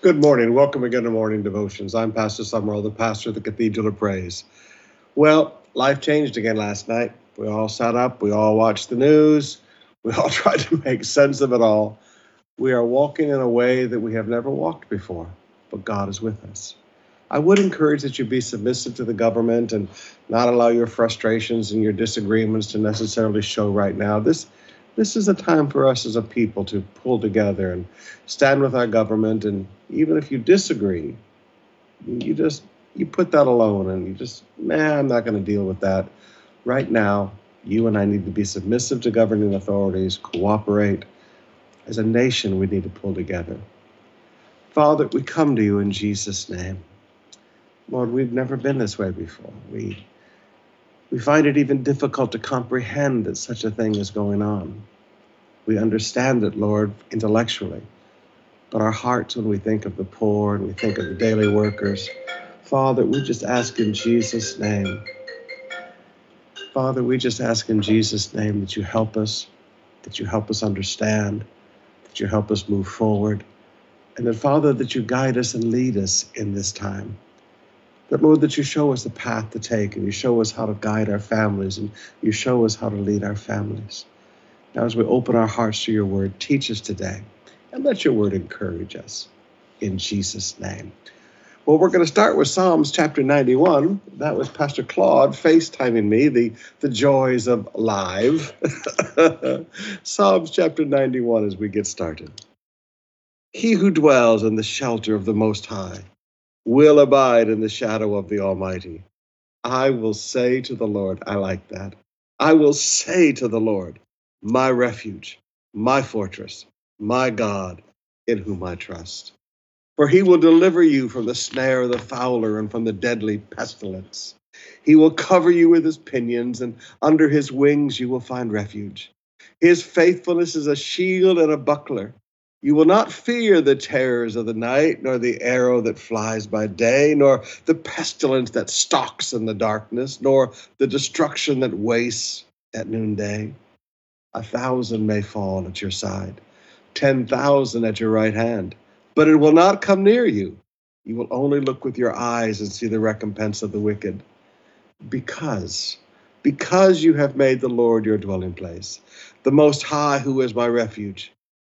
Good morning. Welcome again to Morning Devotions. I'm Pastor Sumrall, the pastor of the Cathedral of Praise. Well, life changed again last night. We all sat up, we all watched the news, we all tried to make sense of it all. We are walking in a way that we have never walked before, but God is with us. I would encourage that you be submissive to the government and not allow your frustrations and your disagreements to necessarily show right now. This this is a time for us as a people to pull together and stand with our government. And even if you disagree, you just you put that alone and you just, man, I'm not going to deal with that. Right now, you and I need to be submissive to governing authorities, cooperate. As a nation, we need to pull together. Father, we come to you in Jesus' name. Lord, we've never been this way before. We we find it even difficult to comprehend that such a thing is going on. We understand it, Lord, intellectually, but our hearts, when we think of the poor and we think of the daily workers, Father, we just ask in Jesus' name. Father, we just ask in Jesus' name that you help us, that you help us understand, that you help us move forward, and that, Father, that you guide us and lead us in this time. That, Lord, that you show us the path to take and you show us how to guide our families and you show us how to lead our families. Now, as we open our hearts to your word, teach us today and let your word encourage us. In Jesus' name. Well, we're going to start with Psalms chapter 91. That was Pastor Claude FaceTiming me, the, the joys of live. Psalms chapter 91 as we get started. He who dwells in the shelter of the Most High will abide in the shadow of the Almighty. I will say to the Lord, I like that. I will say to the Lord, my refuge, my fortress, my God, in whom I trust. For he will deliver you from the snare of the fowler and from the deadly pestilence. He will cover you with his pinions, and under his wings you will find refuge. His faithfulness is a shield and a buckler. You will not fear the terrors of the night, nor the arrow that flies by day, nor the pestilence that stalks in the darkness, nor the destruction that wastes at noonday. A thousand may fall at your side, ten thousand at your right hand, but it will not come near you. You will only look with your eyes and see the recompense of the wicked. Because, because you have made the Lord your dwelling place, the Most High, who is my refuge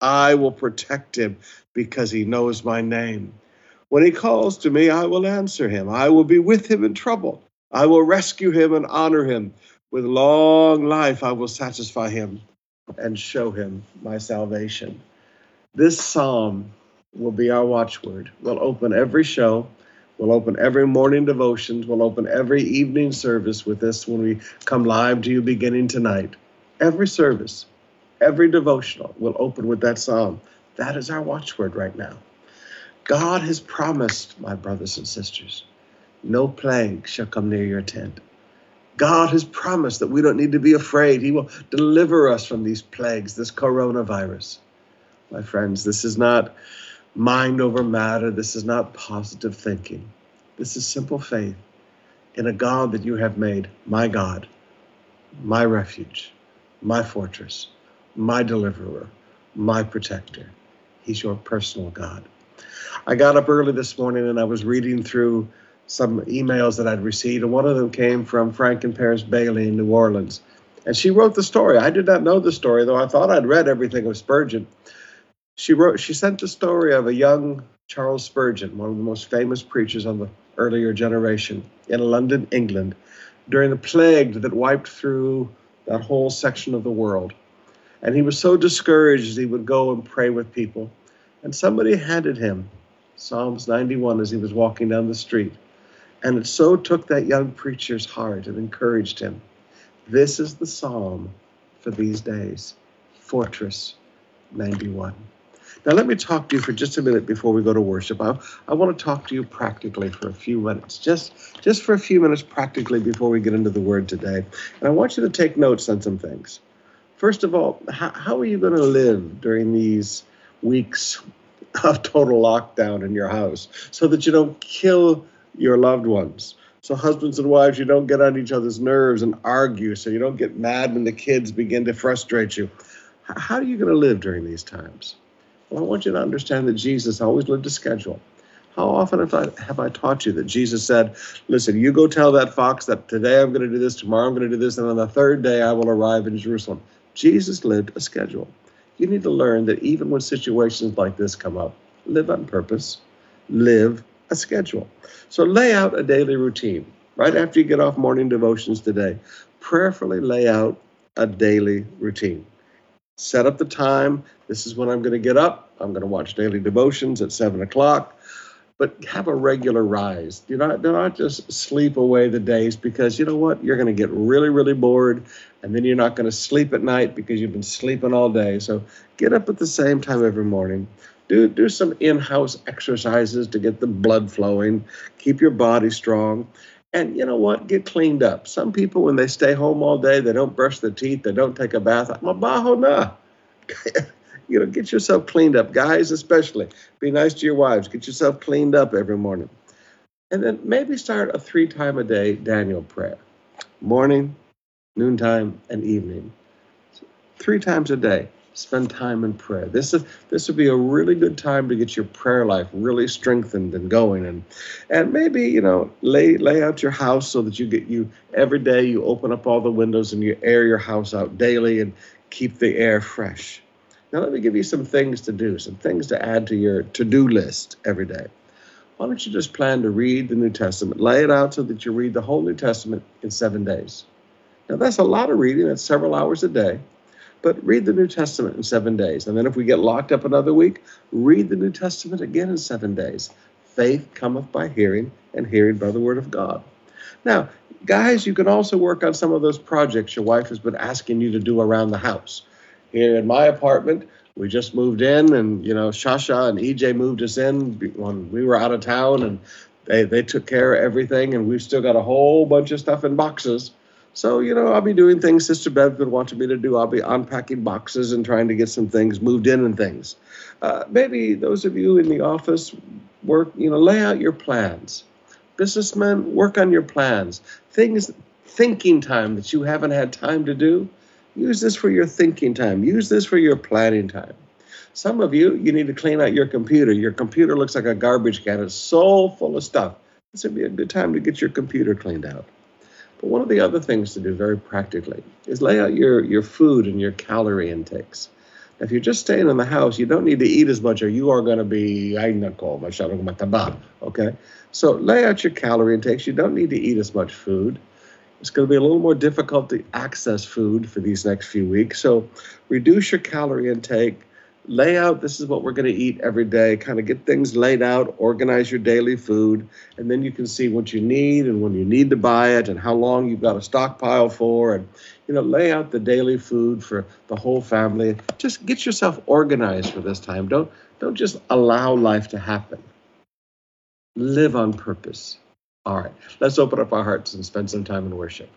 I will protect him because he knows my name. When he calls to me, I will answer him. I will be with him in trouble. I will rescue him and honor him. With long life, I will satisfy him and show him my salvation. This psalm will be our watchword. We'll open every show. We'll open every morning devotions. We'll open every evening service with this when we come live to you beginning tonight. Every service Every devotional will open with that psalm. That is our watchword right now. God has promised, my brothers and sisters, no plague shall come near your tent. God has promised that we don't need to be afraid. He will deliver us from these plagues, this coronavirus. My friends, this is not mind over matter. This is not positive thinking. This is simple faith in a God that you have made my God, my refuge, my fortress, my deliverer, my protector. He's your personal God. I got up early this morning and I was reading through some emails that I'd received, and one of them came from Frank and Paris Bailey in New Orleans. And she wrote the story. I did not know the story, though I thought I'd read everything of Spurgeon. She wrote she sent the story of a young Charles Spurgeon, one of the most famous preachers of the earlier generation in London, England, during the plague that wiped through that whole section of the world. And he was so discouraged, he would go and pray with people. And somebody handed him Psalms 91 as he was walking down the street. And it so took that young preacher's heart and encouraged him. This is the psalm for these days Fortress 91. Now, let me talk to you for just a minute before we go to worship. I, I want to talk to you practically for a few minutes, just, just for a few minutes practically before we get into the word today. And I want you to take notes on some things. First of all, how, how are you going to live during these weeks of total lockdown in your house so that you don't kill your loved ones? So, husbands and wives, you don't get on each other's nerves and argue, so you don't get mad when the kids begin to frustrate you. How are you going to live during these times? Well, I want you to understand that Jesus always lived a schedule. How often have I, have I taught you that Jesus said, Listen, you go tell that fox that today I'm going to do this, tomorrow I'm going to do this, and on the third day I will arrive in Jerusalem. Jesus lived a schedule. You need to learn that even when situations like this come up, live on purpose, live a schedule. So lay out a daily routine. Right after you get off morning devotions today, prayerfully lay out a daily routine set up the time. This is when I'm going to get up. I'm going to watch daily devotions at seven o'clock. But have a regular rise. Do not do not just sleep away the days because you know what? You're going to get really, really bored, and then you're not going to sleep at night because you've been sleeping all day. So get up at the same time every morning. Do do some in-house exercises to get the blood flowing. Keep your body strong. And you know what? Get cleaned up. Some people, when they stay home all day, they don't brush their teeth, they don't take a bath. Mabaho. you know, get yourself cleaned up. Guys, especially, be nice to your wives. Get yourself cleaned up every morning. And then maybe start a three time a day Daniel prayer morning, noontime, and evening. Three times a day spend time in prayer. This is this would be a really good time to get your prayer life really strengthened and going and and maybe, you know, lay lay out your house so that you get you every day you open up all the windows and you air your house out daily and keep the air fresh. Now let me give you some things to do, some things to add to your to-do list every day. Why don't you just plan to read the New Testament? Lay it out so that you read the whole New Testament in 7 days. Now that's a lot of reading, that's several hours a day. But read the New Testament in seven days. And then if we get locked up another week, read the New Testament again in seven days. Faith cometh by hearing, and hearing by the word of God. Now, guys, you can also work on some of those projects your wife has been asking you to do around the house. Here in my apartment, we just moved in, and you know, Shasha and EJ moved us in when we were out of town, and they, they took care of everything, and we've still got a whole bunch of stuff in boxes so, you know, I'll be doing things Sister Bev would want me to do. I'll be unpacking boxes and trying to get some things moved in and things. Uh, maybe those of you in the office work, you know, lay out your plans. Businessmen, work on your plans. Things, thinking time that you haven't had time to do, use this for your thinking time. Use this for your planning time. Some of you, you need to clean out your computer. Your computer looks like a garbage can. It's so full of stuff. This would be a good time to get your computer cleaned out. But one of the other things to do very practically is lay out your, your food and your calorie intakes. If you're just staying in the house, you don't need to eat as much or you are going to be, okay? So lay out your calorie intakes. You don't need to eat as much food. It's going to be a little more difficult to access food for these next few weeks. So reduce your calorie intake, lay out this is what we're going to eat every day kind of get things laid out organize your daily food and then you can see what you need and when you need to buy it and how long you've got a stockpile for and you know lay out the daily food for the whole family. Just get yourself organized for this time. Don't don't just allow life to happen. Live on purpose all right. Let's open up our hearts and spend some time in worship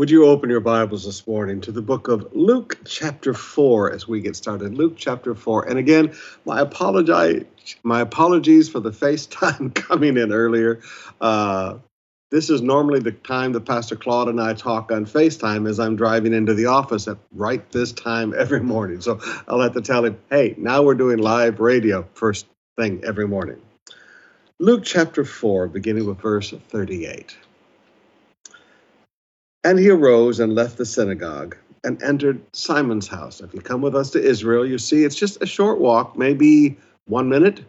Would you open your Bibles this morning to the book of Luke, chapter 4, as we get started? Luke, chapter 4. And again, my apologize, my apologies for the FaceTime coming in earlier. Uh, this is normally the time that Pastor Claude and I talk on FaceTime as I'm driving into the office at right this time every morning. So I'll have to tell him, hey, now we're doing live radio first thing every morning. Luke chapter 4, beginning with verse 38. And he arose and left the synagogue and entered Simon's house. If you come with us to Israel, you see it's just a short walk, maybe one minute,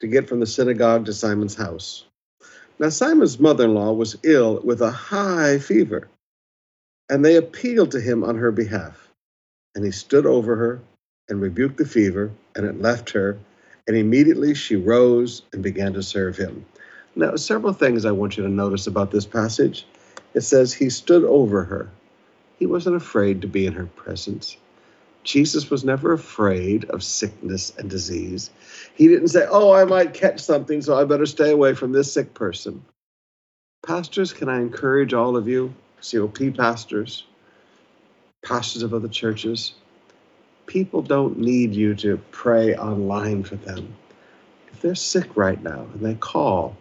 to get from the synagogue to Simon's house. Now, Simon's mother in law was ill with a high fever, and they appealed to him on her behalf. And he stood over her and rebuked the fever, and it left her, and immediately she rose and began to serve him. Now, several things I want you to notice about this passage. It says he stood over her. He wasn't afraid to be in her presence. Jesus was never afraid of sickness and disease. He didn't say, Oh, I might catch something, so I better stay away from this sick person. Pastors, can I encourage all of you, COP pastors, pastors of other churches? People don't need you to pray online for them. If they're sick right now and they call,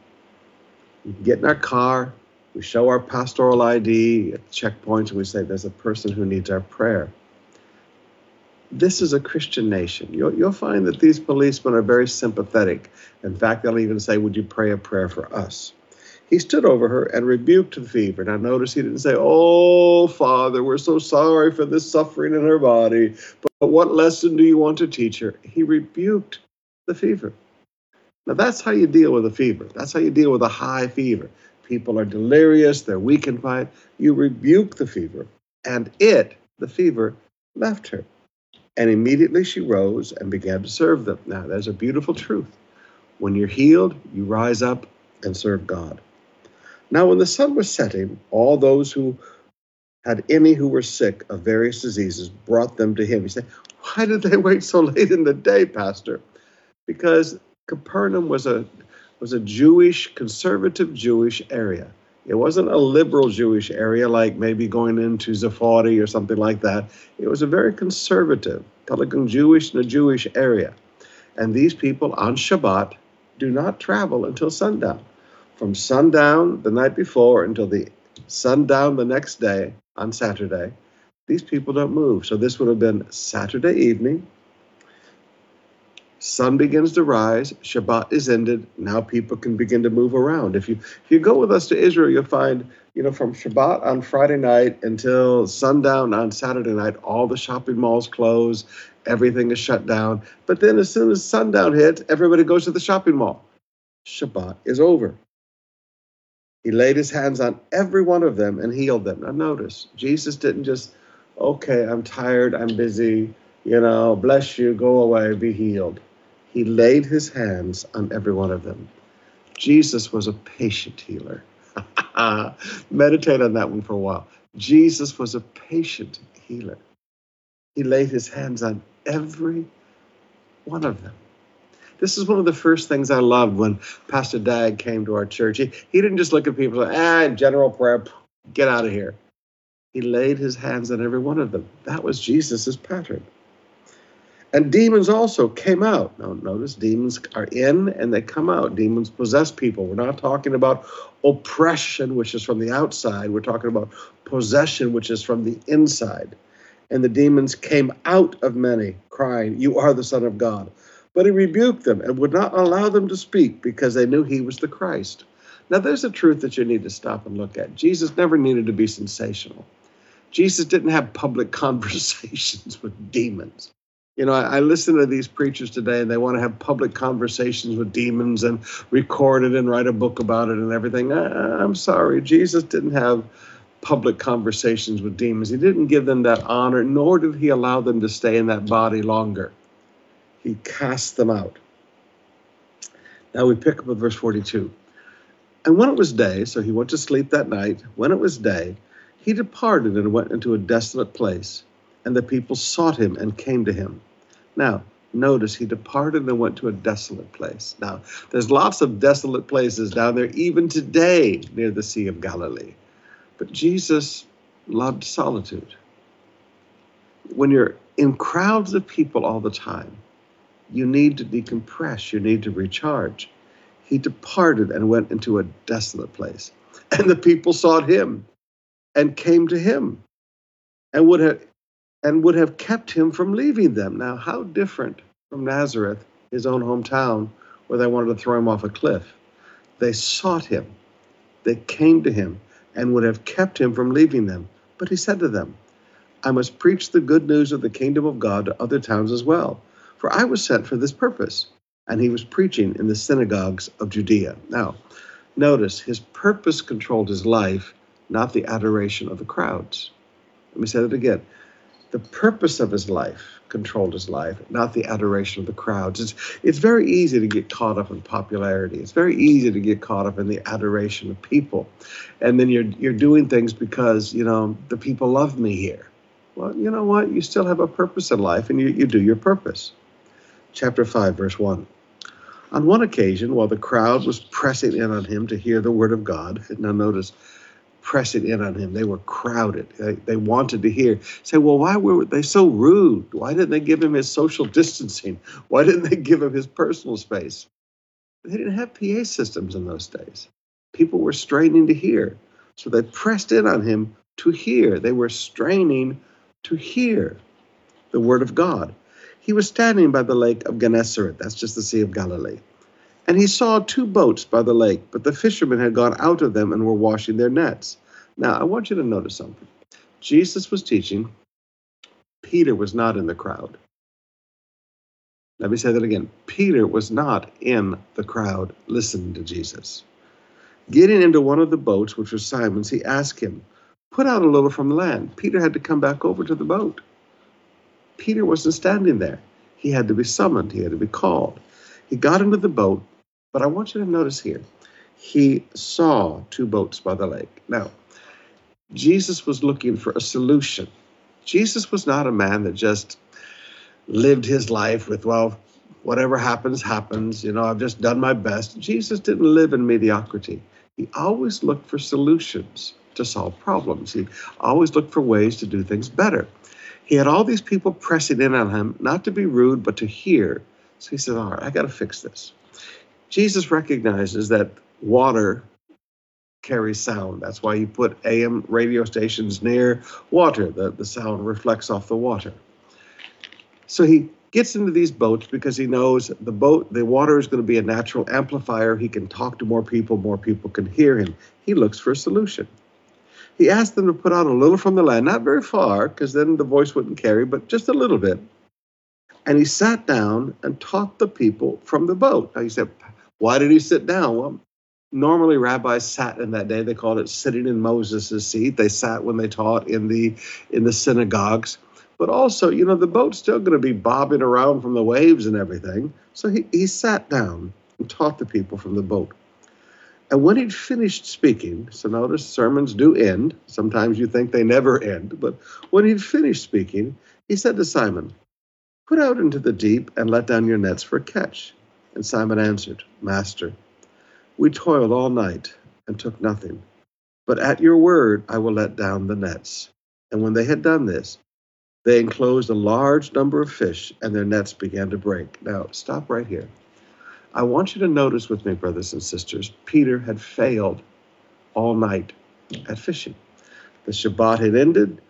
get in our car, we show our pastoral ID at checkpoints, and we say, There's a person who needs our prayer this is a Christian nation. You'll, you'll find that these policemen are very sympathetic. In fact, they'll even say, Would you pray a prayer for us? He stood over her and rebuked the fever. Now, notice he didn't say, Oh, Father, we're so sorry for this suffering in her body, but, but what lesson do you want to teach her? He rebuked the fever. Now, that's how you deal with a fever. That's how you deal with a high fever. People are delirious, they're weakened by it. You rebuke the fever, and it, the fever, left her. And immediately she rose and began to serve them. Now, there's a beautiful truth. When you're healed, you rise up and serve God. Now, when the sun was setting, all those who had any who were sick of various diseases brought them to him. He said, Why did they wait so late in the day, Pastor? Because Capernaum was a was a Jewish, conservative Jewish area. It wasn't a liberal Jewish area like maybe going into Sephardi or something like that. It was a very conservative, Telugu Jewish and a Jewish area. And these people on Shabbat do not travel until sundown. From sundown the night before until the sundown the next day on Saturday, these people don't move. So this would have been Saturday evening, sun begins to rise, Shabbat is ended. Now people can begin to move around. If you if you go with us to Israel, you'll find you know from Shabbat on Friday night until sundown on Saturday night, all the shopping malls close, everything is shut down. But then as soon as sundown hits, everybody goes to the shopping mall. Shabbat is over. He laid his hands on every one of them and healed them. Now notice, Jesus didn't just, okay, I'm tired, I'm busy, you know, bless you, go away, be healed. He laid his hands on every one of them. Jesus was a patient healer. Meditate on that one for a while. Jesus was a patient healer. He laid his hands on every one of them. This is one of the first things I loved when Pastor Dag came to our church. He, he didn't just look at people and say, ah, general prayer, get out of here. He laid his hands on every one of them. That was Jesus' pattern. And demons also came out. Now, notice demons are in and they come out. Demons possess people. We're not talking about oppression, which is from the outside. We're talking about possession, which is from the inside. And the demons came out of many, crying, You are the Son of God. But he rebuked them and would not allow them to speak because they knew he was the Christ. Now, there's a truth that you need to stop and look at. Jesus never needed to be sensational. Jesus didn't have public conversations with demons you know, I, I, listen to these preachers today and they want to have public conversations with demons and record it and write a book about it and everything. I, I'm sorry, Jesus didn't have public conversations with demons. He didn't give them that honor, nor did he allow them to stay in that body longer. He cast them out. Now we pick up with verse 42. And when it was day, so he went to sleep that night, when it was day, he departed and went into a desolate place and the people sought him and came to him. Now, notice he departed and went to a desolate place. Now, there's lots of desolate places down there, even today near the Sea of Galilee. But Jesus loved solitude. When you're in crowds of people all the time, you need to decompress, you need to recharge. He departed and went into a desolate place. And the people sought him and came to him and would have and would have kept him from leaving them. Now, how different from Nazareth, his own hometown, where they wanted to throw him off a cliff. They sought him, they came to him, and would have kept him from leaving them. But he said to them, I must preach the good news of the kingdom of God to other towns as well, for I was sent for this purpose. And he was preaching in the synagogues of Judea. Now, notice his purpose controlled his life, not the adoration of the crowds. Let me say that again. The purpose of his life controlled his life, not the adoration of the crowds. It's, it's very easy to get caught up in popularity. It's very easy to get caught up in the adoration of people. And then you're, you're doing things because, you know, the people love me here. Well, you know what? You still have a purpose in life and you, you do your purpose. Chapter 5, verse 1. On one occasion, while the crowd was pressing in on him to hear the word of God, now notice, pressing in on him. They were crowded. They, they wanted to hear. Say, well, why were they so rude? Why didn't they give him his social distancing? Why didn't they give him his personal space? They didn't have PA systems in those days. People were straining to hear. So they pressed in on him to hear. They were straining to hear the word of God. He was standing by the lake of Gennesaret. That's just the Sea of Galilee. And he saw two boats by the lake, but the fishermen had gone out of them and were washing their nets. Now, I want you to notice something. Jesus was teaching, Peter was not in the crowd. Let me say that again. Peter was not in the crowd listening to Jesus. Getting into one of the boats, which was Simon's, he asked him, Put out a little from the land. Peter had to come back over to the boat. Peter wasn't standing there. He had to be summoned, he had to be called. He got into the boat, but I want you to notice here, he saw two boats by the lake. Now, Jesus was looking for a solution. Jesus was not a man that just lived his life with, well, whatever happens, happens. You know, I've just done my best. Jesus didn't live in mediocrity. He always looked for solutions to solve problems. He always looked for ways to do things better. He had all these people pressing in on him, not to be rude, but to hear. So he said, All right, I got to fix this. Jesus recognizes that water carries sound. That's why he put AM radio stations near water. The, the sound reflects off the water. So he gets into these boats because he knows the boat, the water is going to be a natural amplifier. He can talk to more people, more people can hear him. He looks for a solution. He asked them to put out a little from the land, not very far, because then the voice wouldn't carry, but just a little bit. And he sat down and taught the people from the boat. Now he said, why did he sit down? Well, normally rabbis sat in that day. They called it sitting in Moses' seat. They sat when they taught in the in the synagogues. But also, you know, the boat's still going to be bobbing around from the waves and everything. So he, he sat down and taught the people from the boat. And when he'd finished speaking, so notice sermons do end. Sometimes you think they never end, but when he'd finished speaking, he said to Simon, Put out into the deep and let down your nets for a catch. And Simon answered, Master, we toiled all night and took nothing, but at your word I will let down the nets. And when they had done this, they enclosed a large number of fish, and their nets began to break. Now, stop right here. I want you to notice with me, brothers and sisters, Peter had failed all night at fishing. The Shabbat had ended.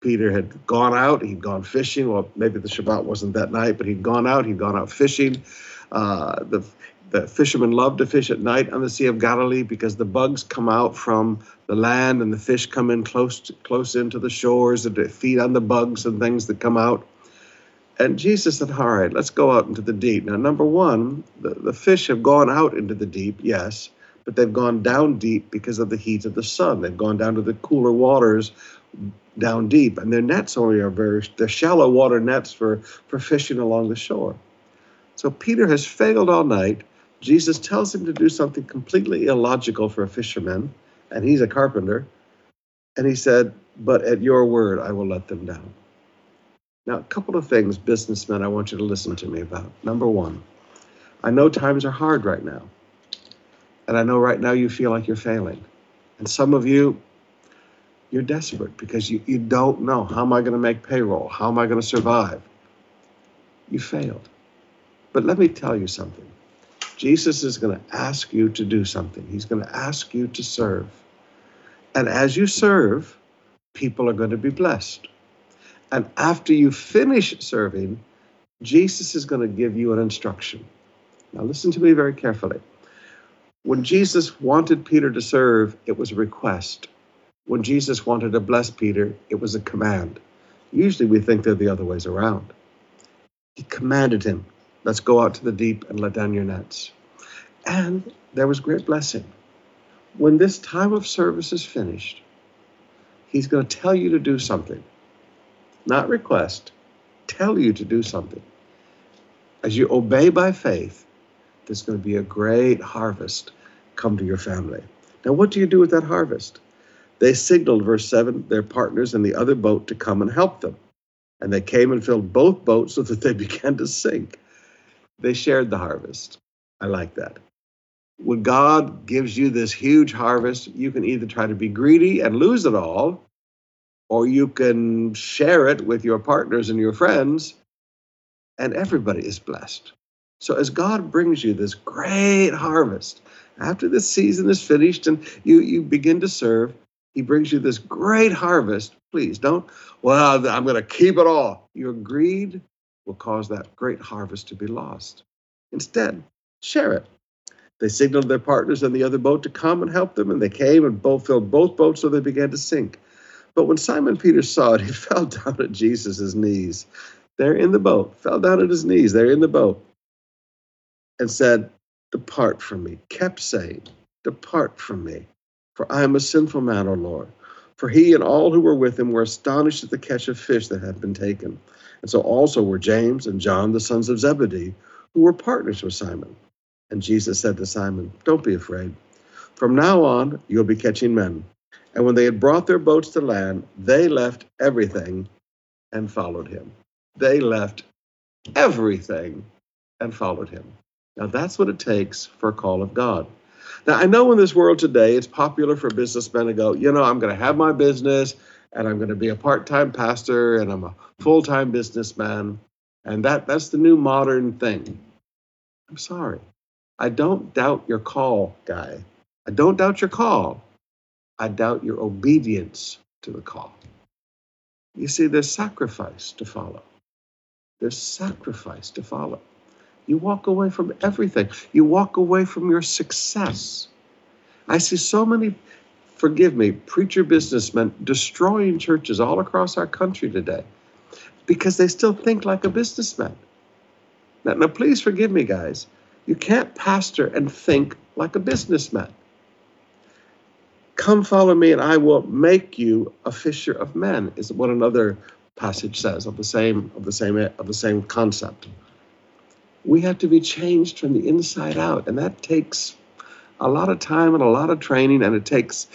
Peter had gone out, he'd gone fishing. Well, maybe the Shabbat wasn't that night, but he'd gone out, he'd gone out fishing. Uh, the, the fishermen love to fish at night on the Sea of Galilee because the bugs come out from the land and the fish come in close to, close into the shores and to feed on the bugs and things that come out. And Jesus said, All right, let's go out into the deep. Now, number one, the, the fish have gone out into the deep, yes, but they've gone down deep because of the heat of the sun. They've gone down to the cooler waters down deep, and their nets only are very, they're shallow water nets for, for fishing along the shore. So Peter has failed all night. Jesus tells him to do something completely illogical for a fisherman, and he's a carpenter. And he said, But at your word, I will let them down. Now, a couple of things, businessmen, I want you to listen to me about. Number one, I know times are hard right now. And I know right now you feel like you're failing. And some of you, You're desperate because you, you don't know how am I going to make payroll? How am I going to survive? You failed. But let me tell you something Jesus is going to ask you to do something, He's going to ask you to serve. And as you serve, people are going to be blessed. And after you finish serving, Jesus is going to give you an instruction. Now, listen to me very carefully. When Jesus wanted Peter to serve, it was a request. When Jesus wanted to bless Peter, it was a command. Usually we think they're the other ways around. He commanded him, Let's go out to the deep and let down your nets. And there was great blessing. When this time of service is finished, he's going to tell you to do something, not request, tell you to do something. As you obey by faith, there's going to be a great harvest come to your family. Now, what do you do with that harvest? They signaled, verse 7, their partners in the other boat to come and help them. And they came and filled both boats so that they began to sink. They shared the harvest. I like that. When God gives you this huge harvest, you can either try to be greedy and lose it all, or you can share it with your partners and your friends, and everybody is blessed. So, as God brings you this great harvest, after the season is finished and you, you begin to serve, He brings you this great harvest. Please don't, well, I'm going to keep it all. Your greed will cause that great harvest to be lost. Instead, share it. They signaled their partners in the other boat to come and help them, and they came and both filled both boats so they began to sink. But when Simon Peter saw it, he fell down at Jesus' knees. There in the boat, fell down at his knees, there in the boat, and said, Depart from me, kept saying, Depart from me, for I am a sinful man, O Lord. For he and all who were with him were astonished at the catch of fish that had been taken. And so also were James and John, the sons of Zebedee, who were partners with Simon. And Jesus said to Simon, Don't be afraid. From now on, you'll be catching men. And when they had brought their boats to land, they left everything and followed him. They left everything and followed him. Now, that's what it takes for a call of God. Now, I know in this world today, it's popular for businessmen to go, you know, I'm going to have my business and I'm going to be a part time pastor and I'm a full time businessman. And that, that's the new modern thing. I'm sorry. I don't doubt your call, guy. I don't doubt your call. I doubt your obedience to the call. You see, there's sacrifice to follow. There's sacrifice to follow. You walk away from everything. You walk away from your success. I see so many, forgive me, preacher businessmen destroying churches all across our country today because they still think like a businessman. Now, now please forgive me, guys. You can't pastor and think like a businessman. Come follow me and I will make you a fisher of men is what another passage says of the same of the same of the same concept. We have to be changed from the inside out and that takes a lot of time and a lot of training and it takes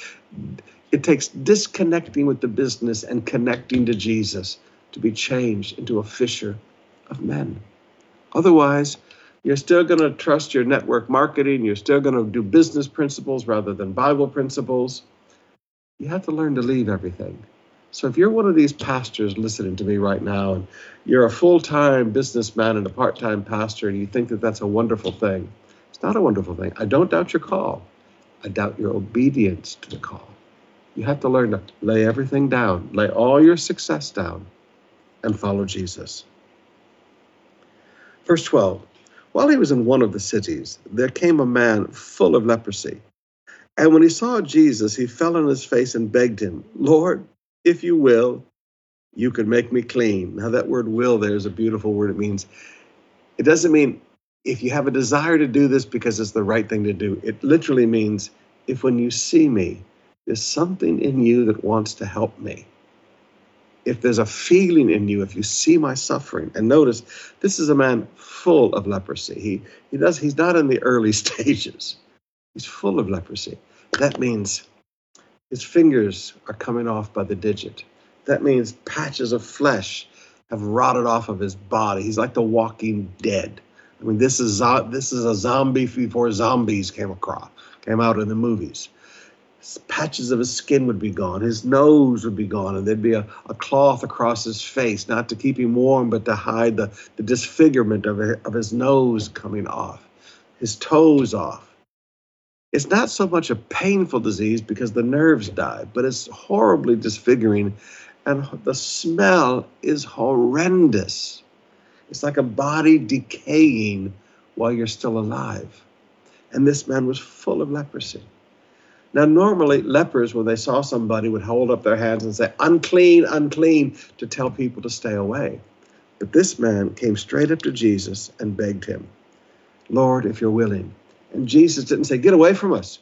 it takes disconnecting with the business and connecting to Jesus to be changed into a fisher of men. Otherwise, you're still going to trust your network marketing. You're still going to do business principles rather than Bible principles. You have to learn to leave everything. So if you're one of these pastors listening to me right now and you're a full-time businessman and a part-time pastor and you think that that's a wonderful thing, it's not a wonderful thing. I don't doubt your call. I doubt your obedience to the call. You have to learn to lay everything down, lay all your success down, and follow Jesus. Verse 12 while he was in one of the cities, there came a man full of leprosy. And when he saw Jesus, he fell on his face and begged him, Lord, if you will, you can make me clean. Now, that word will there is a beautiful word. It means, it doesn't mean if you have a desire to do this because it's the right thing to do. It literally means if when you see me, there's something in you that wants to help me if there's a feeling in you, if you see my suffering, and notice this is a man full of leprosy. He he does he's not in the early stages. He's full of leprosy. That means his fingers are coming off by the digit. That means patches of flesh have rotted off of his body. He's like the walking dead. I mean, this is this is a zombie before zombies came across, came out in the movies. patches of his skin would be gone, his nose would be gone, and there'd be a, a cloth across his face, not to keep him warm, but to hide the, the disfigurement of, of his nose coming off, his toes off. It's not so much a painful disease because the nerves die, but it's horribly disfiguring, and the smell is horrendous. It's like a body decaying while you're still alive. And this man was full of leprosy. Now, normally, lepers, when they saw somebody, would hold up their hands and say, unclean, unclean, to tell people to stay away. But this man came straight up to Jesus and begged him, Lord, if you're willing. And Jesus didn't say, Get away from us.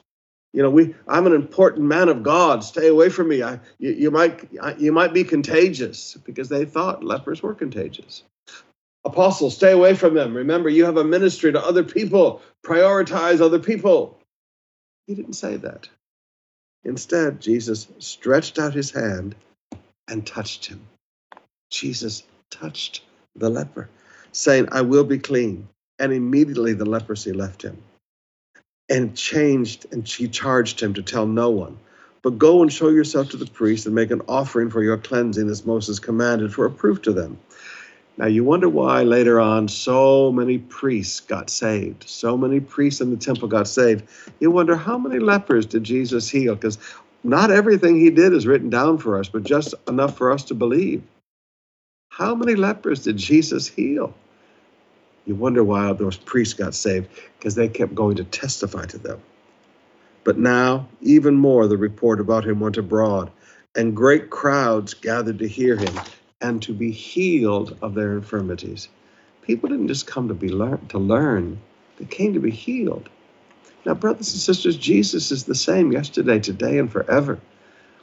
You know, we I'm an important man of God. Stay away from me. I, you, you might you might be contagious because they thought lepers were contagious. Apostles, stay away from them. Remember, you have a ministry to other people. Prioritize other people. He didn't say that. Instead, Jesus stretched out his hand and touched him. Jesus touched the leper, saying, I will be clean. And immediately the leprosy left him. And changed, and she charged him to tell no one. But go and show yourself to the priest and make an offering for your cleansing as Moses commanded for a proof to them. Now, you wonder why later on so many priests got saved. So many priests in the temple got saved. You wonder how many lepers did Jesus heal? Because not everything he did is written down for us, but just enough for us to believe. How many lepers did Jesus heal? You wonder why those priests got saved, because they kept going to testify to them. But now, even more, the report about him went abroad, and great crowds gathered to hear him and to be healed of their infirmities. People didn't just come to be learn, to learn, they came to be healed. Now, brothers and sisters, Jesus is the same yesterday, today, and forever.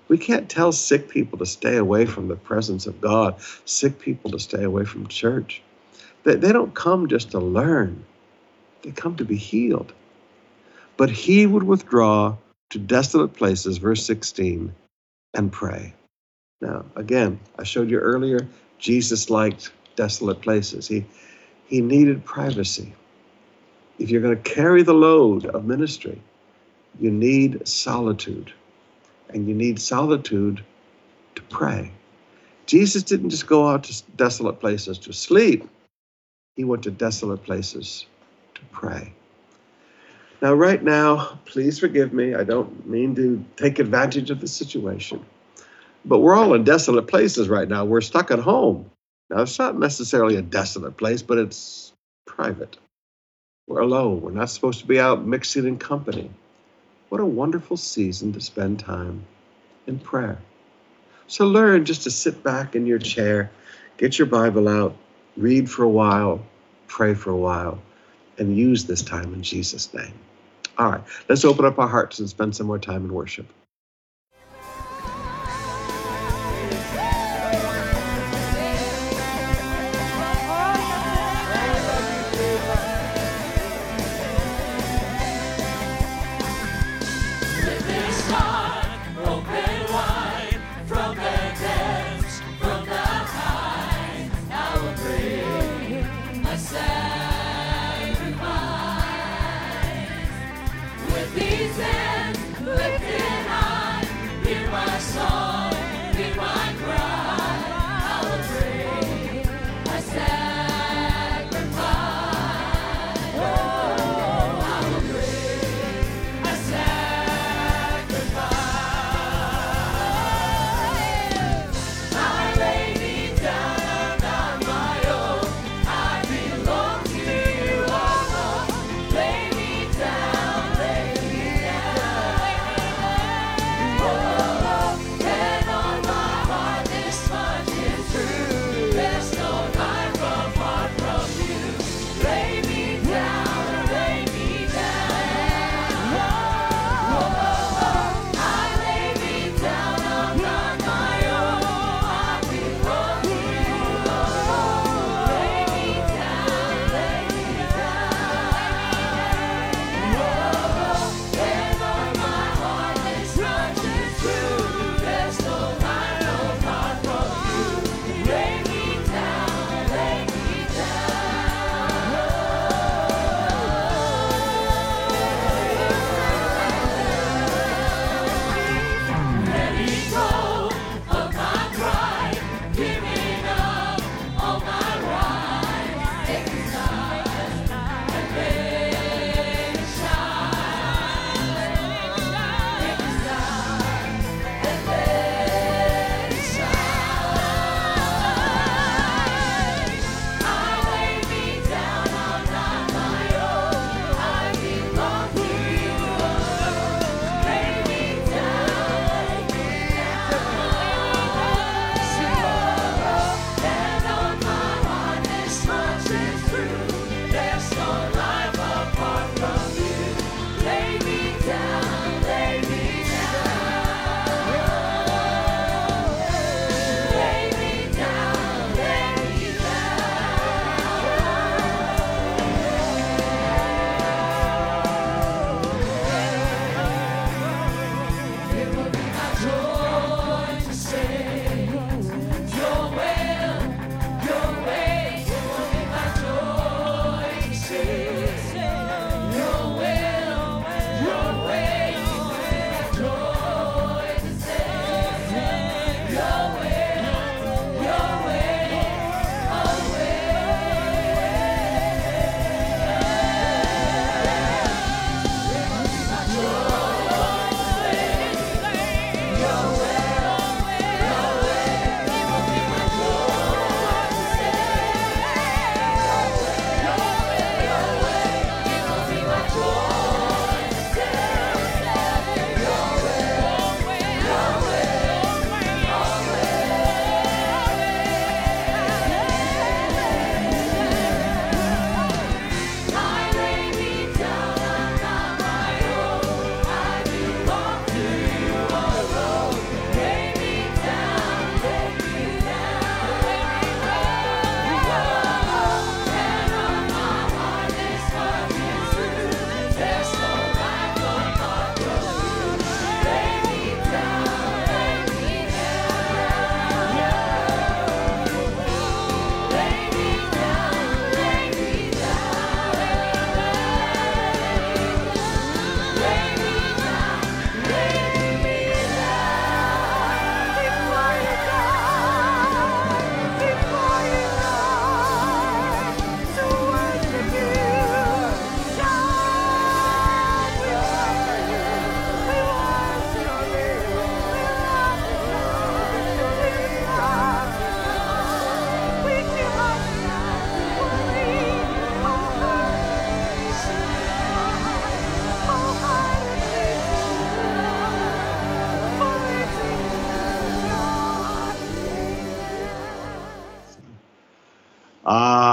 We can't tell sick people to stay away from the presence of God, sick people to stay away from church. They, they don't come just to learn, they come to be healed. But he would withdraw to desolate places, verse 16, and pray. Now, again, I showed you earlier, Jesus liked desolate places. He, he needed privacy. If you're going to carry the load of ministry, you need solitude. And you need solitude to pray. Jesus didn't just go out to desolate places to sleep, he went to desolate places to pray. Now, right now, please forgive me. I don't mean to take advantage of the situation. But we're all in desolate places right now. We're stuck at home. Now, it's not necessarily a desolate place, but it's private. We're alone. We're not supposed to be out mixing in company. What a wonderful season to spend time in prayer. So learn just to sit back in your chair, get your Bible out, read for a while, pray for a while, and use this time in Jesus' name. All right, let's open up our hearts and spend some more time in worship.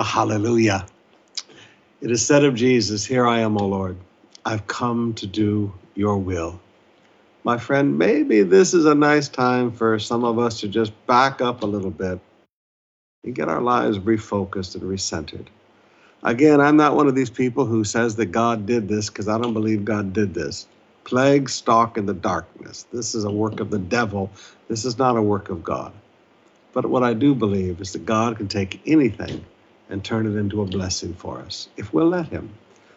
Hallelujah. It is said of Jesus, Here I am, O Lord. I've come to do your will. My friend, maybe this is a nice time for some of us to just back up a little bit and get our lives refocused and recentered. Again, I'm not one of these people who says that God did this because I don't believe God did this. Plague stalk in the darkness. This is a work of the devil. This is not a work of God. But what I do believe is that God can take anything and turn it into a blessing for us if we'll let Him.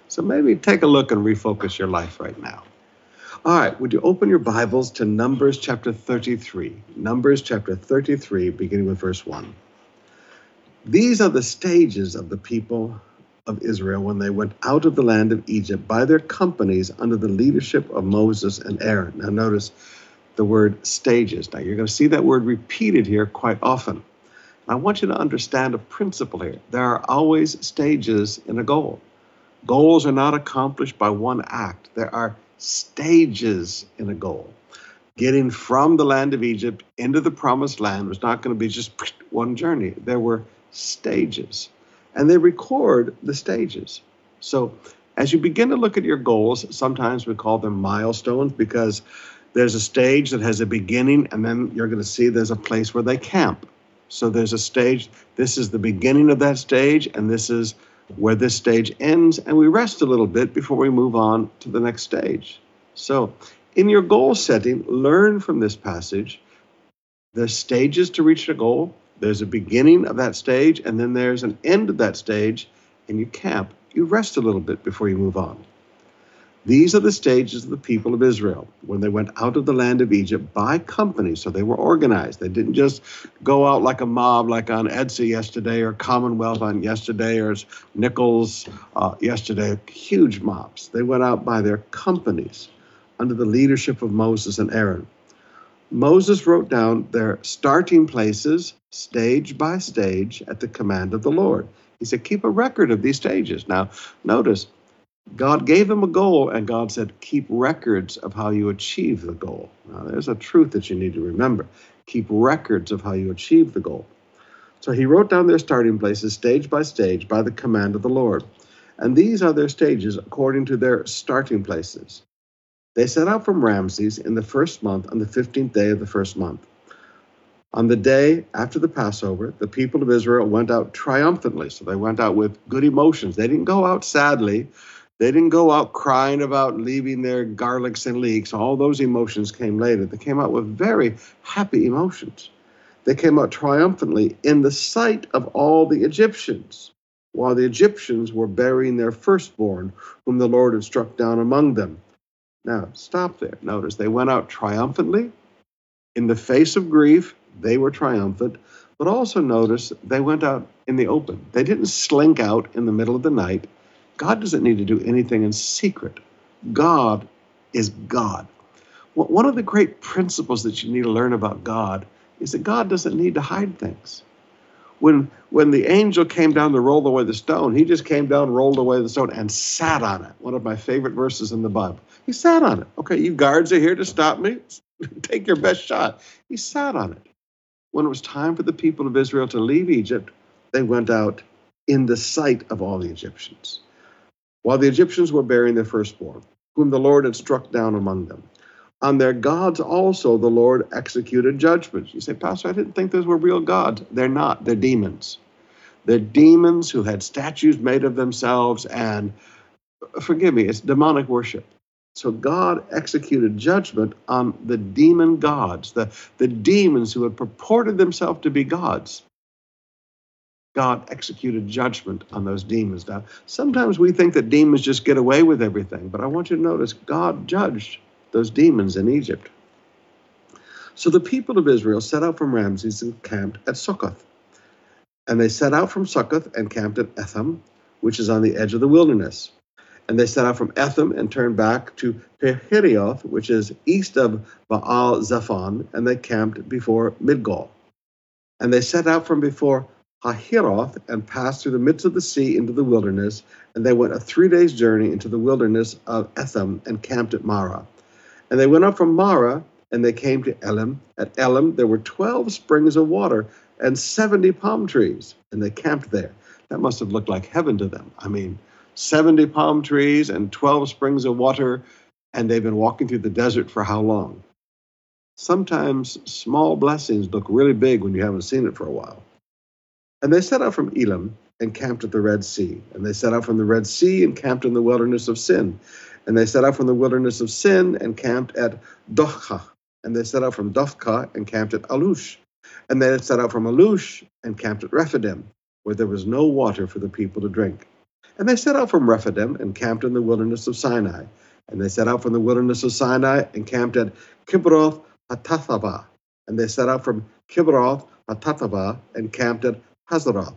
So maybe take a look and refocus your life right now. All right, would you open your Bibles to Numbers chapter 33? Numbers chapter 33, beginning with verse 1. These are the stages of the people of Israel when they went out of the land of Egypt by their companies under the leadership of Moses and Aaron. Now, notice the word stages. Now, you're going to see that word repeated here quite often. I want you to understand a principle here. There are always stages in a goal. Goals are not accomplished by one act, there are stages in a goal. Getting from the land of Egypt into the promised land was not going to be just one journey. There were stages, and they record the stages. So, as you begin to look at your goals, sometimes we call them milestones because there's a stage that has a beginning, and then you're going to see there's a place where they camp. So, there's a stage, this is the beginning of that stage, and this is where this stage ends, and we rest a little bit before we move on to the next stage. So, in your goal setting, learn from this passage. There's stages to reach a goal. There's a beginning of that stage, and then there's an end of that stage, and you camp. You rest a little bit before you move on. These are the stages of the people of Israel when they went out of the land of Egypt by company. So they were organized. They didn't just go out like a mob, like on Etsy yesterday, or Commonwealth on yesterday, or Nichols uh, yesterday. Huge mobs. They went out by their companies under the leadership of Moses and Aaron. Moses wrote down their starting places, stage by stage, at the command of the Lord. He said, Keep a record of these stages. Now, notice, God gave him a goal, and God said, Keep records of how you achieve the goal. Now, there's a truth that you need to remember. Keep records of how you achieve the goal. So he wrote down their starting places, stage by stage, by the command of the Lord. And these are their stages according to their starting places. They set out from Ramses in the first month on the 15th day of the first month. On the day after the Passover, the people of Israel went out triumphantly. So they went out with good emotions. They didn't go out sadly they didn't go out crying about leaving their garlics and leeks. All those emotions came later. They came out with very happy emotions. They came out triumphantly in the sight of all the Egyptians, while the Egyptians were burying their firstborn, whom the Lord had struck down among them. Now, stop there. Notice they went out triumphantly. In the face of grief, they were triumphant. But also notice they went out in the open. They didn't slink out in the middle of the night God doesn't need to do anything in secret. God is God. One of the great principles that you need to learn about God is that God doesn't need to hide things. When, when the angel came down to roll away the stone, he just came down, rolled away the stone, and sat on it. One of my favorite verses in the Bible. He sat on it. Okay, you guards are here to stop me. Take your best shot. He sat on it. When it was time for the people of Israel to leave Egypt, they went out in the sight of all the Egyptians while the Egyptians were burying their firstborn, whom the Lord had struck down among them. On their gods also the Lord executed judgments. You say, Pastor, I didn't think those were real gods. They're not, they're demons. They're demons who had statues made of themselves, and forgive me, it's demonic worship. So God executed judgment on the demon gods, the, the demons who had purported themselves to be gods. God executed judgment on those demons. Now, sometimes we think that demons just get away with everything, but I want you to notice God judged those demons in Egypt. So the people of Israel set out from Ramses and camped at Succoth. And they set out from Succoth and camped at Etham, which is on the edge of the wilderness. And they set out from Etham and turned back to Pihahiroth, which is east of Baal Zephon, and they camped before Migdol. And they set out from before Hahiroth and passed through the midst of the sea into the wilderness, and they went a three days' journey into the wilderness of Etham and camped at Marah. And they went up from Marah, and they came to Elim. At Elim there were twelve springs of water and seventy palm trees, and they camped there. that must have looked like heaven to them. I mean, 70 palm trees and 12 springs of water, and they've been walking through the desert for how long? Sometimes small blessings look really big when you haven't seen it for a while. And they set out from Elim and camped at the Red Sea. And they set out from the Red Sea and camped in the wilderness of Sin. And they set out from the wilderness of Sin and camped at Dochah. And they set out from Dochah and camped at Alush. And they set out from Alush and camped at Rephidim, where there was no water for the people to drink. And they set out from Rephidim and camped in the wilderness of Sinai. And they set out from the wilderness of Sinai and camped at Kibroth Hattathaba. And they set out from Kibroth Hattathaba and camped at Hazeroth.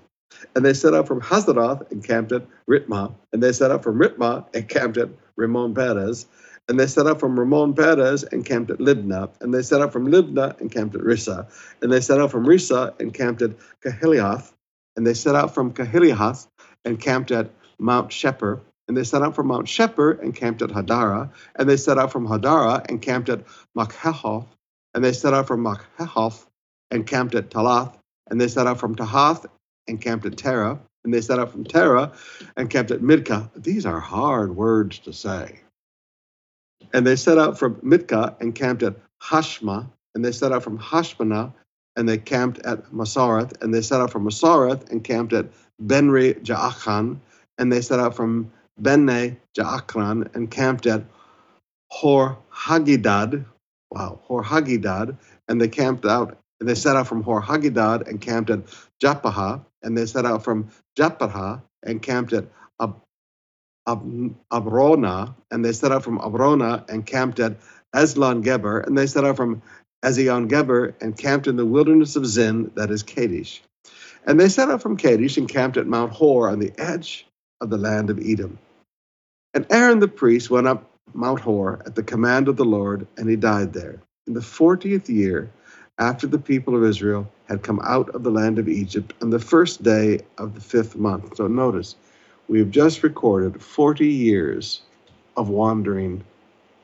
And they set out from Hazeroth and camped at Rithmah. And they set out from Rithmah and camped at Rimmon Perez. And they set out from Rimmon Perez and camped at Libnah. And they set out from Libnah and camped at Rissah. And they set out from Rissah and camped at Kahiliath. And they set out from Kahiliath and camped at Mount Shepher. And they set out from Mount Shepher and camped at Hadara. And they set out from Hadara and camped at Makheloth. And they set out from Makheloth and camped at Tahath. And they set out from Tahath and camped at Terah. And they set out from Terah and camped at Mithkah. These are hard words to say. And they set out from Mithkah and camped at Hashma. And they set out from Hashmonah and they camped at Masarath. And they set out from Masarath and camped at Benri Jaachan. And they set out from Bene Jaakan and camped at Hor Hagidad. Wow, Hor Hagidad. And they camped out, and they set out from Hor Hagidad and camped at Japaha. And they set out from Japaha and camped at Ab, Ab, Abronah. And they set out from Abronah and camped at Ezion Geber. And they set out from Ezion Geber and camped in the wilderness of Zin, that is Kadesh. And they set out from Kadesh and camped at Mount Hor on the edge of the land of Edom. And Aaron the priest went up Mount Hor at the command of the Lord, and he died there. In the fortieth year, after the people of Israel had come out of the land of Egypt, on the first day of the fifth month. So notice, we have just recorded 40 years of wandering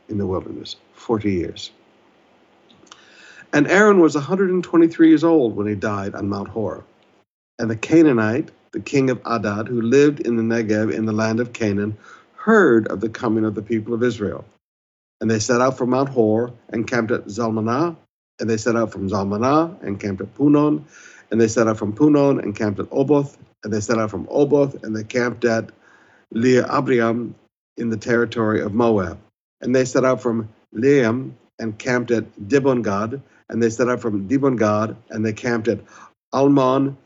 in the wilderness. 40 years. And Aaron was 123 years old when he died on Mount Hor. And the Canaanite, the king of Adad, who lived in the Negev in the land of Canaan, heard of the coming of the people of Israel. And they set out from Mount Hor and camped at Zalmonah, and they set out from Zalmonah and camped at Punon, and they set out from Punon and camped at Oboth, and they set out from Oboth and they camped at Leah in the territory of Moab. And they set out from Leam and camped at Dibongad, and they set out from Dibongad and they camped at Almon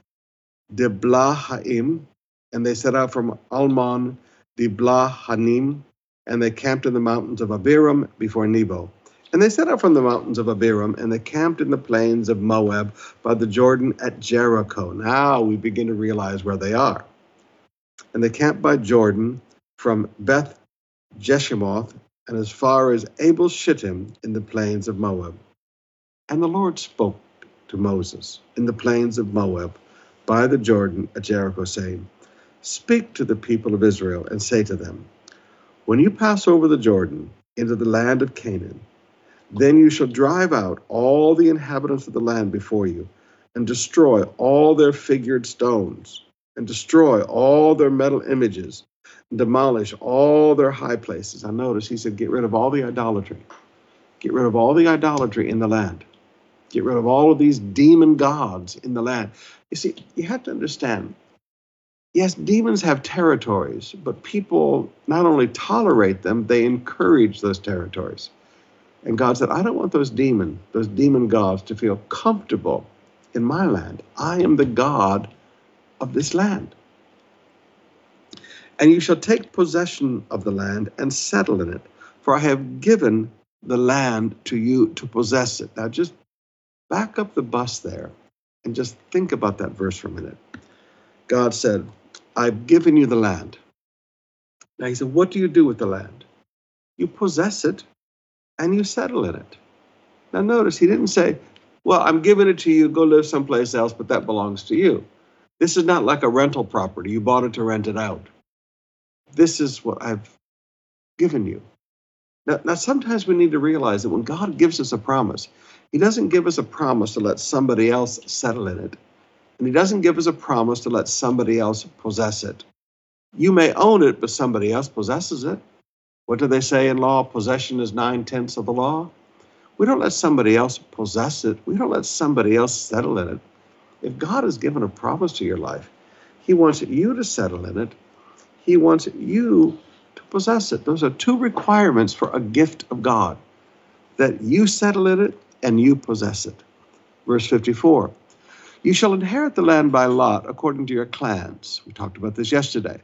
Diblahaim, and they set out from Almon Diblahanim, and they camped in the mountains of Abarim before Nebo. And they set out from the mountains of Abarim, and they camped in the plains of Moab by the Jordan at Jericho. Now we begin to realize where they are. And they camped by Jordan from Beth Jeshimoth and as far as Abel Shittim in the plains of Moab. And the Lord spoke to Moses in the plains of Moab by the Jordan at Jericho, saying, Speak to the people of Israel and say to them, When you pass over the Jordan into the land of Canaan, then you shall drive out all the inhabitants of the land before you, and destroy all their figured stones, and destroy all their metal images, and demolish all their high places. I notice he said, Get rid of all the idolatry. Get rid of all the idolatry in the land. Get rid of all of these demon gods in the land. You see, you have to understand yes, demons have territories, but people not only tolerate them, they encourage those territories. And God said, I don't want those demon, those demon gods to feel comfortable in my land. I am the God of this land. And you shall take possession of the land and settle in it, for I have given the land to you to possess it. Now just back up the bus there and just think about that verse for a minute. God said, I've given you the land. Now he said, What do you do with the land? You possess it and you settle in it. Now notice he didn't say, Well, I'm giving it to you, go live someplace else, but that belongs to you. This is not like a rental property. You bought it to rent it out. This is what I've given you. Now, now, sometimes we need to realize that when God gives us a promise, He doesn't give us a promise to let somebody else settle in it. And he doesn't give us a promise to let somebody else possess it. You may own it, but somebody else possesses it. What do they say in law? Possession is nine tenths of the law. We don't let somebody else possess it. We don't let somebody else settle in it. If God has given a promise to your life, He wants you to settle in it. He wants you to possess it. Those are two requirements for a gift of God that you settle in it and you possess it. Verse 54 You shall inherit the land by lot according to your clans. We talked about this yesterday.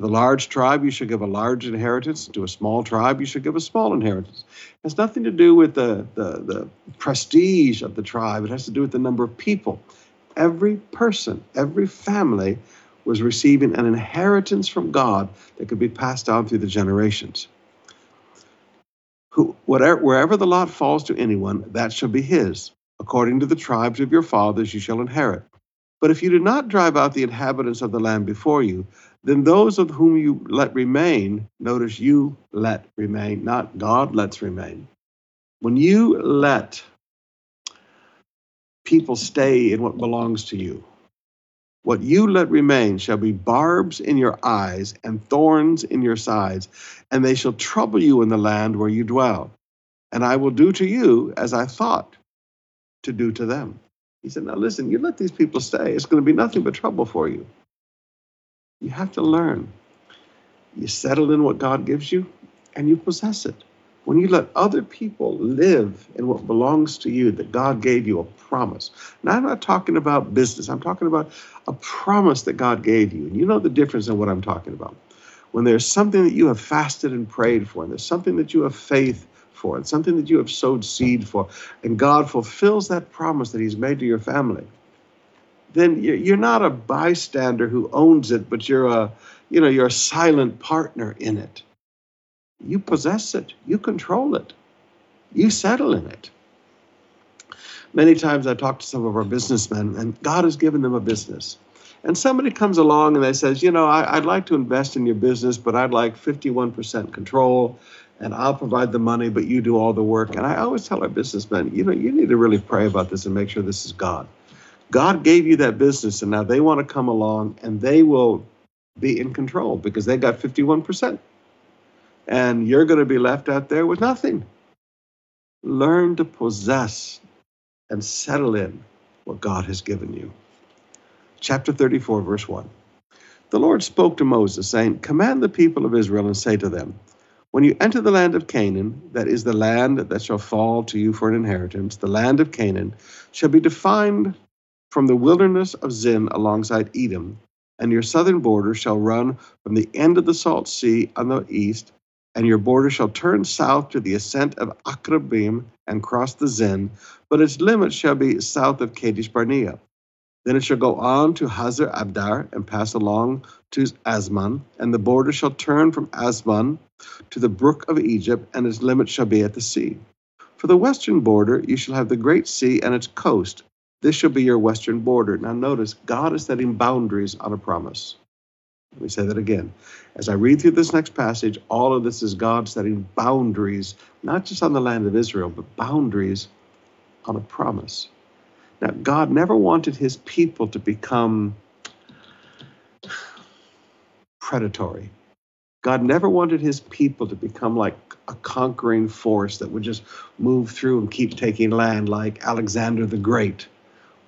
To the large tribe, you should give a large inheritance. To a small tribe, you should give a small inheritance. It has nothing to do with the, the, the prestige of the tribe, it has to do with the number of people. Every person, every family was receiving an inheritance from God that could be passed on through the generations. Who, whatever, wherever the lot falls to anyone, that shall be his. According to the tribes of your fathers, you shall inherit. But if you do not drive out the inhabitants of the land before you, then those of whom you let remain, notice you let remain, not God lets remain. When you let people stay in what belongs to you, what you let remain shall be barbs in your eyes and thorns in your sides, and they shall trouble you in the land where you dwell. And I will do to you as I thought to do to them. He said, Now listen, you let these people stay, it's going to be nothing but trouble for you. You have to learn. You settle in what God gives you, and you possess it. When you let other people live in what belongs to you, that God gave you a promise. Now, I'm not talking about business, I'm talking about a promise that God gave you. And you know the difference in what I'm talking about. When there's something that you have fasted and prayed for, and there's something that you have faith for, and something that you have sowed seed for, and God fulfills that promise that He's made to your family, then you're not a bystander who owns it, but you're a, you know, you're a silent partner in it. You possess it, you control it, you settle in it. Many times I talk to some of our businessmen, and God has given them a business. And somebody comes along and they says, you know, I, would like to invest in your business, but I'd like 51% control, and I'll provide the money, but you do all the work. And I always tell our businessmen, you know, you need to really pray about this and make sure this is God. God gave you that business, and now they want to come along and they will be in control because they got 51% and you're going to be left out there with nothing. Learn to possess and settle in what God has given you. Chapter 34, verse 1. The Lord spoke to Moses, saying, Command the people of Israel and say to them, When you enter the land of Canaan, that is the land that shall fall to you for an inheritance, the land of Canaan shall be defined from the wilderness of Zin alongside Edom, and your southern border shall run from the end of the salt sea on the east and your border shall turn south to the ascent of Akrabim and cross the Zin, but its limit shall be south of Kadesh Barnea. Then it shall go on to Hazar Abdar and pass along to Asman, and the border shall turn from Asman to the brook of Egypt, and its limit shall be at the sea. For the western border, you shall have the great sea and its coast. This shall be your western border. Now, notice God is setting boundaries on a promise. Let me say that again. As I read through this next passage, all of this is God setting boundaries, not just on the land of Israel, but boundaries on a promise. Now, God never wanted his people to become predatory. God never wanted his people to become like a conquering force that would just move through and keep taking land like Alexander the Great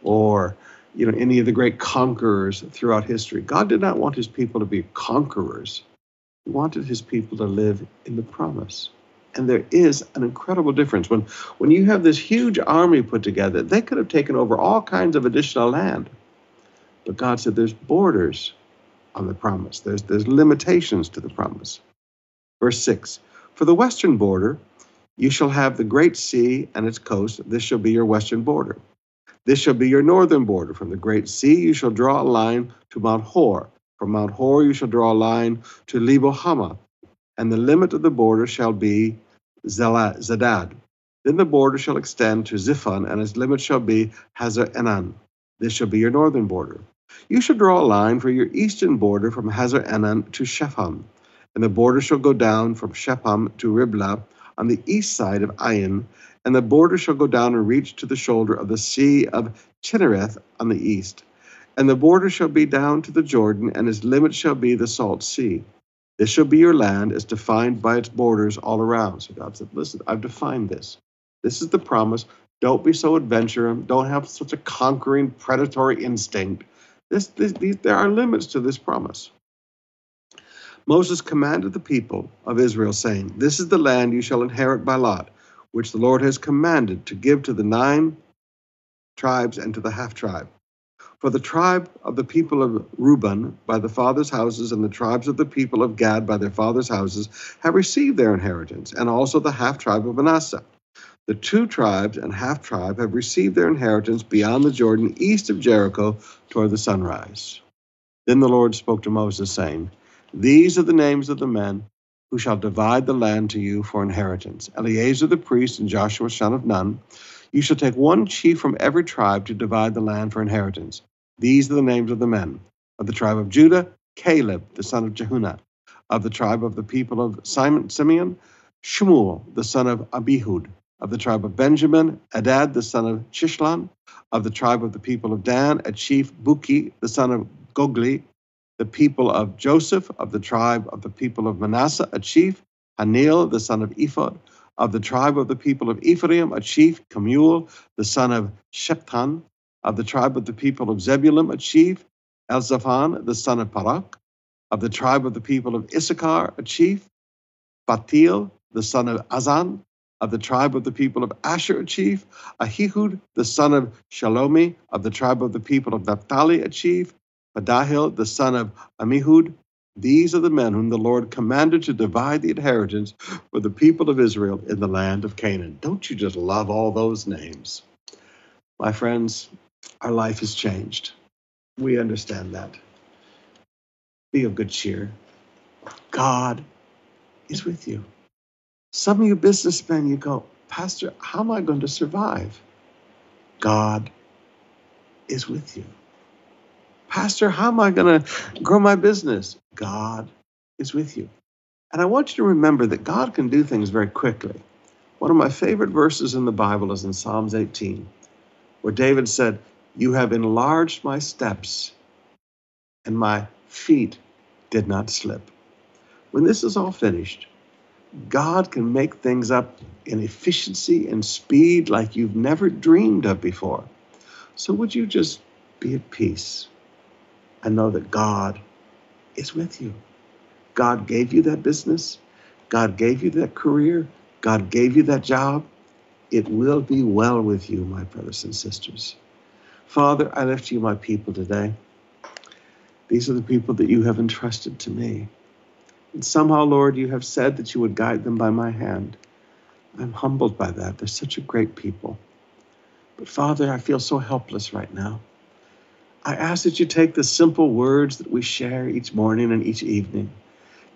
or you know, any of the great conquerors throughout history. God did not want his people to be conquerors. He wanted his people to live in the promise. And there is an incredible difference. When, when you have this huge army put together, they could have taken over all kinds of additional land. But God said there's borders on the promise, there's, there's limitations to the promise. Verse 6 For the western border, you shall have the great sea and its coast. This shall be your western border. This shall be your northern border. From the great sea you shall draw a line to Mount Hor. From Mount Hor you shall draw a line to Lebo Hamath, and the limit of the border shall be Zedad. Then the border shall extend to Ziphon, and its limit shall be Hazar Enan. This shall be your northern border. You shall draw a line for your eastern border from Hazar Enan to Shepham, and the border shall go down from Shepham to Riblah on the east side of Ain, and the border shall go down and reach to the shoulder of the sea of Chinnereth on the east. And the border shall be down to the Jordan, and its limit shall be the salt sea. This shall be your land as defined by its borders all around. So God said, Listen, I've defined this. This is the promise. Don't be so adventurous. Don't have such a conquering, predatory instinct. This, this, these, there are limits to this promise. Moses commanded the people of Israel, saying, This is the land you shall inherit by lot, which the Lord has commanded to give to the nine tribes and to the half tribe. For the tribe of the people of Reuben by the fathers' houses, and the tribes of the people of Gad by their fathers' houses, have received their inheritance, and also the half tribe of Manasseh. The two tribes and half tribe have received their inheritance beyond the Jordan, east of Jericho, toward the sunrise. Then the Lord spoke to Moses, saying, These are the names of the men who shall divide the land to you for inheritance Eleazar the priest and Joshua son of Nun. You shall take one chief from every tribe to divide the land for inheritance. These are the names of the men. Of the tribe of Judah, Caleb, the son of Jehunah. Of the tribe of the people of Simon, Simeon, Shmuel, the son of Abihud of the tribe of Benjamin, Adad the son of Chishlon, of the tribe of the people of Dan, a chief Buki the son of Gogli, the people of Joseph, of the tribe of the people of Manasseh, a chief, Hanil the son of Ephod, of the tribe of the people of Ephraim, a chief, Kemuel the son of Shiphtan, of the tribe of the people of Zebulun, a chief, Elzaphan the son of Parak, of the tribe of the people of Issachar, a chief, Batil the son of Azan, of the tribe of the people of Asher, a chief, Ahihud, the son of Shelomi, of the tribe of the people of Naphtali, a chief, Padahil, the son of Amihud. These are the men whom the Lord commanded to divide the inheritance for the people of Israel in the land of Canaan. Don't you just love all those names? My friends, our life has changed. We understand that. Be of good cheer. God is with you. Some of you businessmen, you go, Pastor, how am I going to survive? God is with you. Pastor, how am I going to grow my business? God is with you. And I want you to remember that God can do things very quickly. One of my favorite verses in the Bible is in Psalms 18, where David said, You have enlarged my steps, and my feet did not slip. When this is all finished, God can make things up in efficiency and speed like you've never dreamed of before. So, would you just be at peace and know that God is with you? God gave you that business, God gave you that career, God gave you that job. It will be well with you, my brothers and sisters. Father, I lift you my people today. These are the people that you have entrusted to me. And somehow, Lord, you have said that you would guide them by my hand. I'm humbled by that. They're such a great people. But Father, I feel so helpless right now. I ask that you take the simple words that we share each morning and each evening.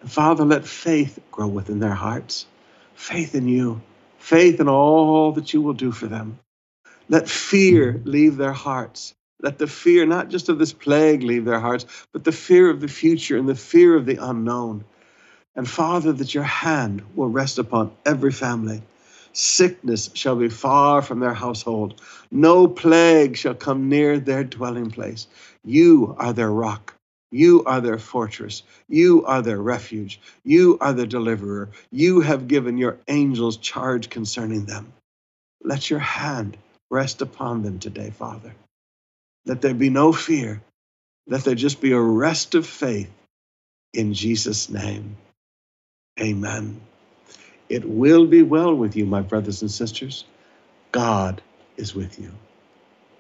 And Father, let faith grow within their hearts. Faith in you, faith in all that you will do for them. Let fear leave their hearts. Let the fear, not just of this plague, leave their hearts, but the fear of the future and the fear of the unknown. And Father, that your hand will rest upon every family. Sickness shall be far from their household. No plague shall come near their dwelling place. You are their rock. You are their fortress. You are their refuge. You are the deliverer. You have given your angels charge concerning them. Let your hand rest upon them today, Father. Let there be no fear. Let there just be a rest of faith in Jesus' name. Amen. It will be well with you, my brothers and sisters. God is with you.